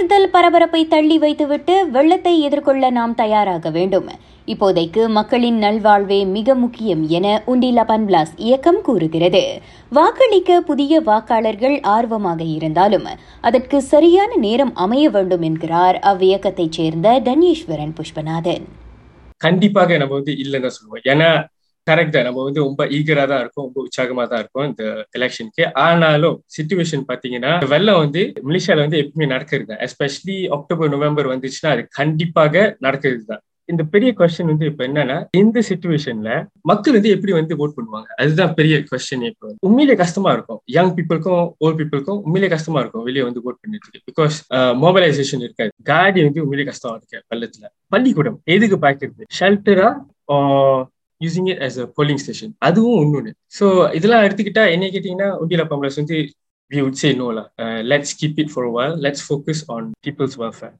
தேர்தல் பரபரப்பை தள்ளி வைத்துவிட்டு வெள்ளத்தை எதிர்கொள்ள நாம் தயாராக வேண்டும். இப்போதைக்கு மக்களின் நல்வாழ்வே மிக முக்கியம் என உண்டிலா பன்பிளாஸ் இயக்கம் கூறுகிறது. வாக்களிக்க புதிய வாக்காளர்கள் ஆர்வமாக இருந்தாலும் அதற்கு சரியான நேரம் அமைய வேண்டும் என்கிறார் அவ்வியக்கத்தைச் சேர்ந்த தனீஸ்வரன் புஷ்பநாதன். கண்டிப்பாக நம்ம வந்து இல்லைன்னு சொல்லுவோம். ஏன்னா கரெக்ட் தான் நம்ம வந்து ரொம்ப ஈகரா தான் இருக்கும் ரொம்ப உற்சாகமா தான் இருக்கும் இந்த எலெக்ஷனுக்கு ஆனாலும் சுச்சுவேஷன் பாத்தீங்கன்னா வெள்ளம் வந்து மலேசியால வந்து எப்பவுமே நடக்கிறது தான் எஸ்பெஷலி அக்டோபர் நவம்பர் வந்துச்சுன்னா அது கண்டிப்பாக நடக்கிறது தான் இந்த பெரிய கொஸ்டின் வந்து இப்ப என்னன்னா இந்த சுச்சுவேஷன்ல மக்கள் வந்து எப்படி வந்து ஓட் பண்ணுவாங்க? அதுதான் பெரிய கொஸ்டின் இப்போ உண்மையிலே கஷ்டமா இருக்கும். யங் பீப்புளுக்கும் ஓல்ட் பீப்புளுக்கும் உண்மையிலே கஷ்டமா இருக்கும் வெளியே வந்து ஓட் பண்ணிட்டு. பிகாஸ் மொபைலைசேஷன் இருக்காது. காடி வந்து உண்மையிலே கஷ்டமா இருக்கு வெள்ளத்துல. பள்ளிக்கூடம் எதுக்கு பாக்குறது? ஷெல்டரா using it as a polling station அதுவும் ஒன்று ஸோ இதெல்லாம் எடுத்துக்கிட்டா என்ன கேட்டீங்கன்னா உண்டியல பம்பளஸ் வந்து we would say நோலா let's keep it for well let's focus on people's welfare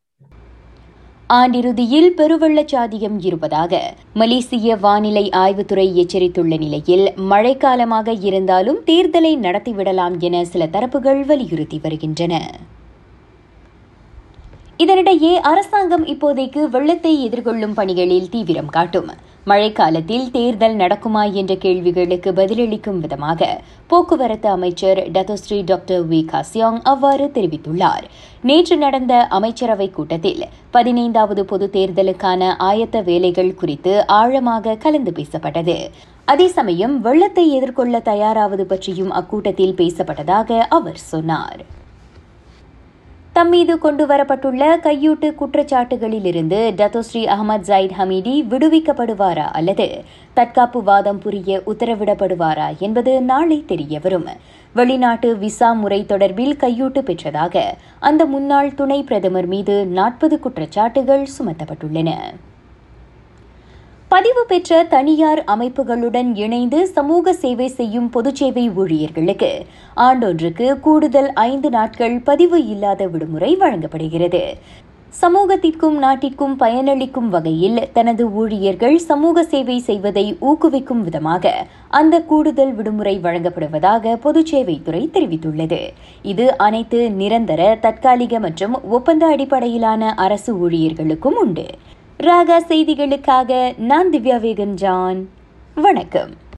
ஆண்டிறுதியில் பெருவெள்ளச்சாதியம் இருப்பதாக மலேசிய வானிலை ஆய்வுத்துறை எச்சரித்துள்ள நிலையில் மழைக்காலமாக இருந்தாலும் தேர்தலை நடத்திவிடலாம் என சில தரப்புகள் வலியுறுத்தி வருகின்றன. இதனிடையே அரசாங்கம் இப்போதைக்கு வெள்ளத்தை எதிர்கொள்ளும் பணிகளில் தீவிரம் காட்டும். மழைக்காலத்தில் தேர்தல் நடக்குமா என்ற கேள்விகளுக்கு பதிலளிக்கும் விதமாக போக்குவரத்து அமைச்சர் டத்தோஸ்ரீ டாக்டர் வி காசியாங் அவ்வாறு தெரிவித்துள்ளார். நேற்று நடந்த அமைச்சரவை கூட்டத்தில் பதினைந்தாவது பொது தேர்தலுக்கான ஆயத்த வேலைகள் குறித்து ஆழமாக கலந்து பேசப்பட்டது. அதே சமயம் வெள்ளத்தை எதிர்கொள்ள தயாராவது பற்றியும் அக்கூட்டத்தில் பேசப்பட்டதாக அவர் சொன்னார். தம்மீது கொண்டுவரப்பட்டுள்ள கையூட்டு குற்றச்சாட்டுகளிலிருந்து Datuk Seri Ahmad Zahid Hamidi விடுவிக்கப்படுவாரா அல்லது தற்காப்பு வாதம் புரிய உத்தரவிடப்படுவாரா என்பது நாளை தெரியவரும். வெளிநாட்டு விசா முறை தொடர்பில் கையூட்டு பெற்றதாக அந்த முன்னாள் துணை பிரதமர் மீது நாற்பது குற்றச்சாட்டுகள் சுமத்தப்பட்டுள்ளன. பதிவு பெற்ற தனியார் அமைப்புகளுடன் இணைந்து சமூக சேவை செய்யும் பொதுச்சேவை ஊழியர்களுக்கு ஆண்டொன்றுக்கு கூடுதல் ஐந்து நாட்கள் பதிவு இல்லாத விடுமுறை வழங்கப்படுகிறது. சமூகத்திற்கும் நாட்டிற்கும் பயனளிக்கும் வகையில் தனது ஊழியர்கள் சமூக சேவை செய்வதை ஊக்குவிக்கும் விதமாக அந்த கூடுதல் விடுமுறை வழங்கப்படுவதாக பொதுச்சேவைத்துறை தெரிவித்துள்ளது. இது அனைத்து நிரந்தர தற்காலிக மற்றும் ஒப்பந்த அடிப்படையிலான அரசு ஊழியர்களுக்கும் உண்டு. ராகா செய்திகளுக்காக நான் திவ்யா வேகன் ஜான் வணக்கம்.